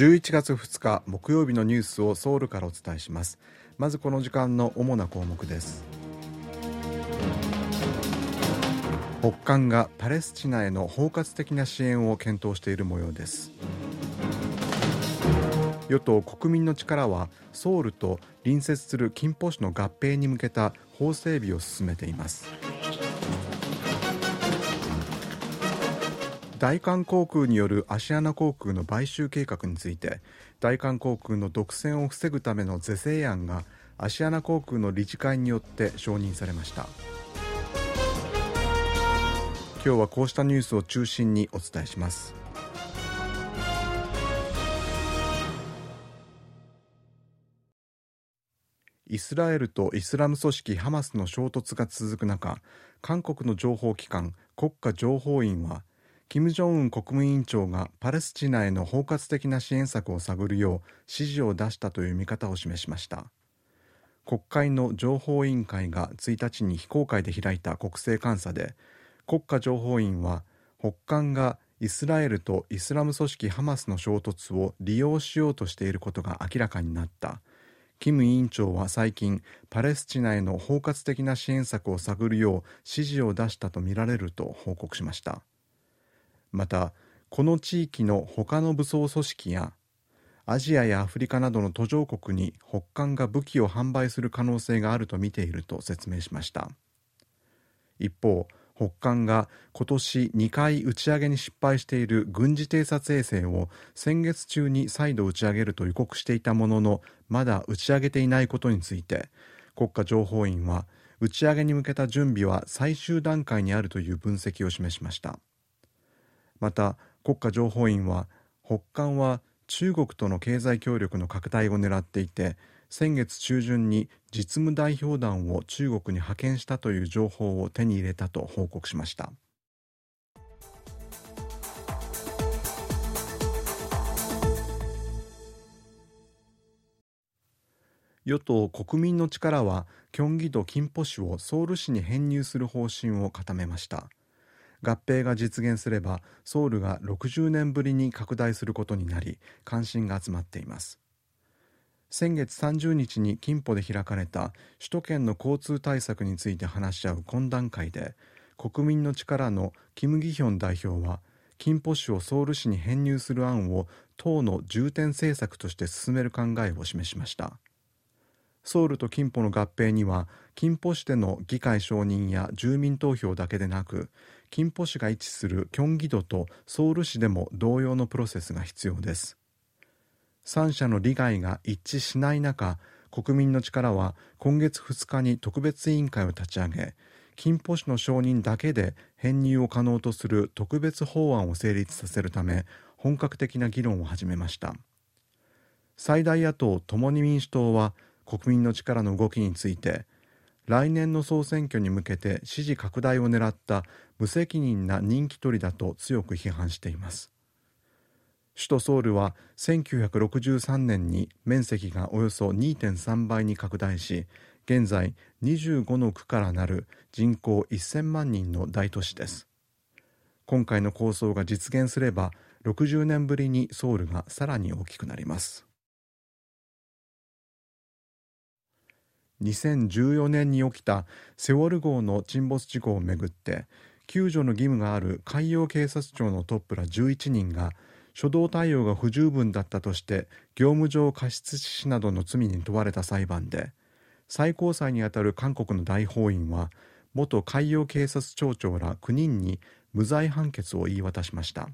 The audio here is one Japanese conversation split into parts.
11月2日木曜日のニュースをソウルからお伝えします。まずこの時間の主な項目です。北韓がパレスチナへの包括的な支援を検討している模様です。与党国民の力はソウルと隣接する金浦市の合併に向けた法整備を進めています。大韓航空によるアシアナ航空の買収計画について大韓航空の独占を防ぐための是正案がアシアナ航空の理事会によって承認されました。今日はこうしたニュースを中心にお伝えします。イスラエルとイスラム組織ハマスの衝突が続く中韓国の情報機関国家情報院は金正恩国務委員長がパレスチナへの包括的な支援策を探るよう指示を出したという見方を示しました。国会の情報委員会が1日に非公開で開いた国政監査で国家情報院は北韓がイスラエルとイスラム組織ハマスの衝突を利用しようとしていることが明らかになった。キム委員長は最近パレスチナへの包括的な支援策を探るよう指示を出したとみられると報告しました。またこの地域の他の武装組織やアジアやアフリカなどの途上国に北韓が武器を販売する可能性があると見ていると説明しました。一方北韓が今年2回打ち上げに失敗している軍事偵察衛星を先月中に再度打ち上げると予告していたもののまだ打ち上げていないことについて国家情報院は打ち上げに向けた準備は最終段階にあるという分析を示しました。また国家情報院は北韓は中国との経済協力の拡大を狙っていて先月中旬に実務代表団を中国に派遣したという情報を手に入れたと報告しました。与党国民の力はキョンギ道金浦市をソウル市に編入する方針を固めました。合併が実現すればソウルが60年ぶりに拡大することになり関心が集まっています。先月30日に金浦で開かれた首都圏の交通対策について話し合う懇談会で国民の力のキム・ギヒョン代表は金浦市をソウル市に編入する案を党の重点政策として進める考えを示しました。ソウルと金浦の合併には金浦市での議会承認や住民投票だけでなく金浦市が位置するキョンギ道とソウル市でも同様のプロセスが必要です。3者の利害が一致しない中国民の力は今月2日に特別委員会を立ち上げ金浦市の承認だけで編入を可能とする特別法案を成立させるため本格的な議論を始めました。最大野党共に民主党は国民の力の動きについて来年の総選挙に向けて支持拡大を狙った無責任な人気取りだと強く批判しています。首都ソウルは1963年に面積がおよそ2.3倍に拡大し現在25の区からなる人口1000万人の大都市です。今回の構想が実現すれば60年ぶりにソウルがさらに大きくなります。2014年に起きたセウォル号の沈没事故をめぐって救助の義務がある海洋警察庁のトップら11人が初動対応が不十分だったとして業務上過失致死などの罪に問われた裁判で最高裁にあたる韓国の大法院は元海洋警察庁長ら9人に無罪判決を言い渡しました。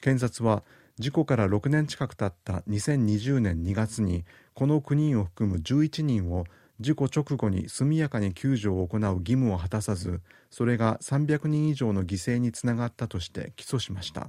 検察は事故から6年近く経った2020年2月にこの9人を含む11人を事故直後に速やかに救助を行う義務を果たさずそれが300人以上の犠牲につながったとして起訴しました。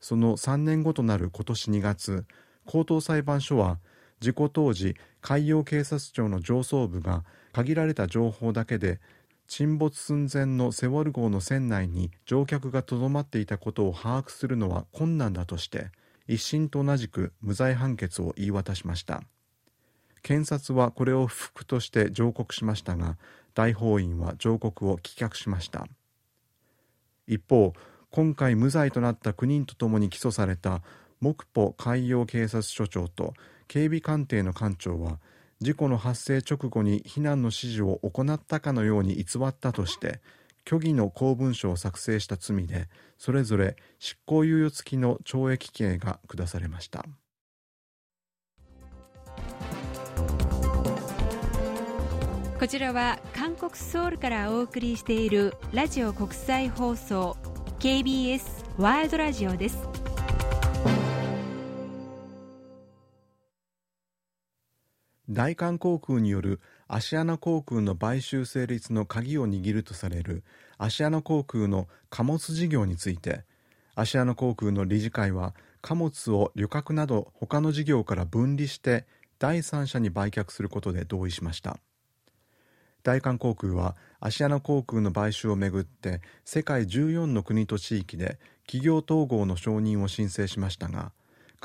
その3年後となる今年2月高等裁判所は事故当時海洋警察庁の上層部が限られた情報だけで沈没寸前のセウォル号の船内に乗客がとどまっていたことを把握するのは困難だとして一審と同じく無罪判決を言い渡しました。検察はこれを不服として上告しましたが大法院は上告を棄却しました。一方今回無罪となった9人とともに起訴された木保海洋警察署長と警備艦艇の艦長は事故の発生直後に避難の指示を行ったかのように偽ったとして虚偽の公文書を作成した罪でそれぞれ執行猶予付きの懲役刑が下されました。こちらは韓国ソウルからお送りしているラジオ国際放送 KBS ワールドラジオです。大韓航空によるアシアナ航空の買収成立の鍵を握るとされるアシアナ航空の貨物事業についてアシアナ航空の理事会は貨物を旅客など他の事業から分離して第三者に売却することで同意しました。大韓航空はアシアナ航空の買収をめぐって世界14の国と地域で企業統合の承認を申請しましたが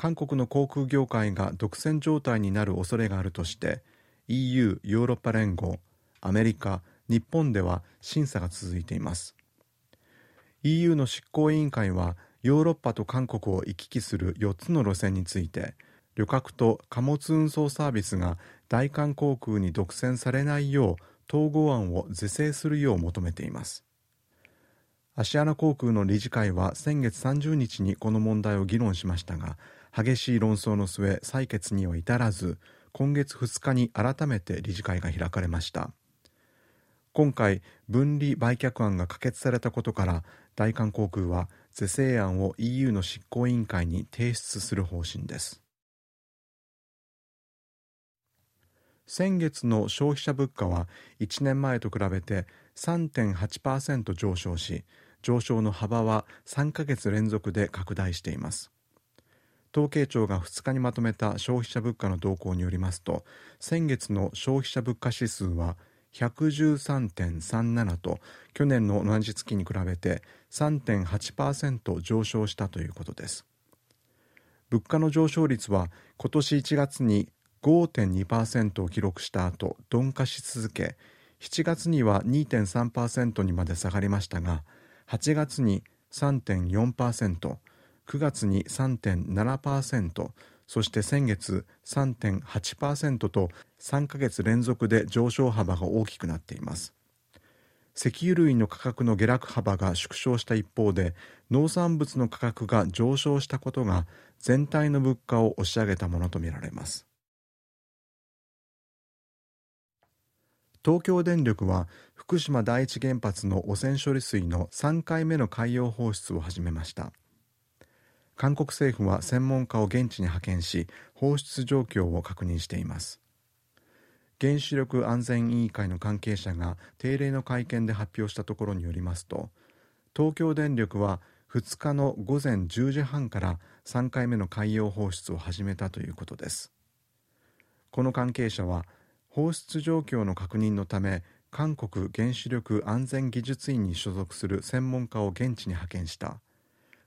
韓国の航空業界が独占状態になる恐れがあるとして EU= ヨーロッパ連合アメリカ日本では審査が続いています。EU の執行委員会はヨーロッパと韓国を行き来する4つの路線について旅客と貨物運送サービスが大韓航空に独占されないよう統合案を是正するよう求めています。アシアナ航空の理事会は先月30日にこの問題を議論しましたが激しい論争の末採決には至らず今月2日に改めて理事会が開かれました。今回分離売却案が可決されたことから大韓航空は是正案を EU の執行委員会に提出する方針です。先月の消費者物価は1年前と比べて3.8%上昇し上昇の幅は3ヶ月連続で拡大しています。統計庁が2日にまとめた消費者物価の動向によりますと先月の消費者物価指数は113.37と去年の同じ月に比べて3.8%上昇したということです。物価の上昇率は今年1月に5.2%を記録した後鈍化し続け7月には2.3%にまで下がりましたが8月に3.4% 9月に3.7%そして先月3.8%と3ヶ月連続で上昇幅が大きくなっています。石油類の価格の下落幅が縮小した一方で農産物の価格が上昇したことが全体の物価を押し上げたものとみられます。東京電力は福島第一原発の汚染処理水の3回目の海洋放出を始めました。韓国政府は専門家を現地に派遣し放出状況を確認しています。原子力安全委員会の関係者が定例の会見で発表したところによりますと東京電力は2日の午前10時半から3回目の海洋放出を始めたということです。この関係者は放出状況の確認のため韓国原子力安全技術院に所属する専門家を現地に派遣した。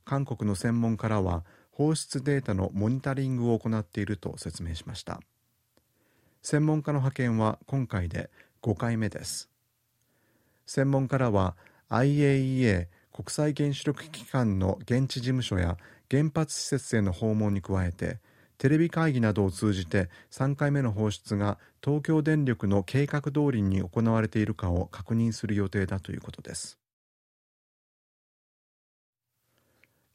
韓国の専門家らは放出データのモニタリングを行っていると説明しました。専門家の派遣は今回で5回目です。専門家らは IAEA 国際原子力機関の現地事務所や原発施設への訪問に加えてテレビ会議などを通じて3回目の放出が東京電力の計画通りに行われているかを確認する予定だということです。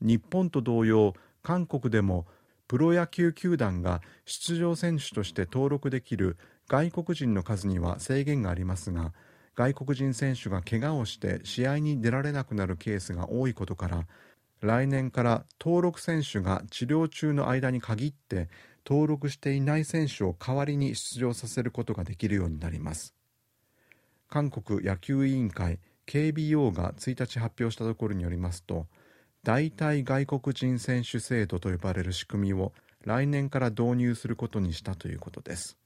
日本と同様韓国でもプロ野球球団が出場選手として登録できる外国人の数には制限がありますが外国人選手が怪我をして試合に出られなくなるケースが多いことから来年から登録選手が治療中の間に限って登録していない選手を代わりに出場させることができるようになります。韓国野球委員会 KBO が1日発表したところによりますと代替外国人選手制度と呼ばれる仕組みを来年から導入することにしたということです。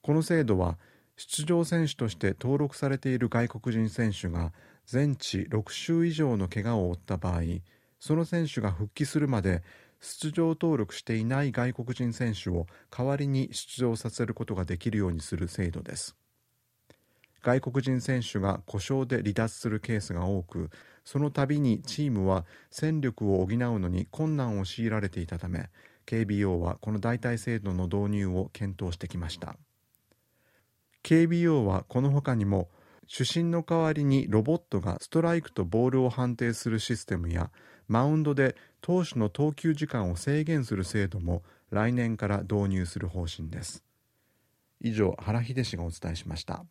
この制度は出場選手として登録されている外国人選手が全治6週以上の怪我を負った場合その選手が復帰するまで出場登録していない外国人選手を代わりに出場させることができるようにする制度です。外国人選手が故障で離脱するケースが多くその度にチームは戦力を補うのに困難を強いられていたため KBO はこの代替制度の導入を検討してきました。KBO はこの他にも主審の代わりにロボットがストライクとボールを判定するシステムやマウンドで投手の投球時間を制限する制度も来年から導入する方針です。以上原秀氏がお伝えしました。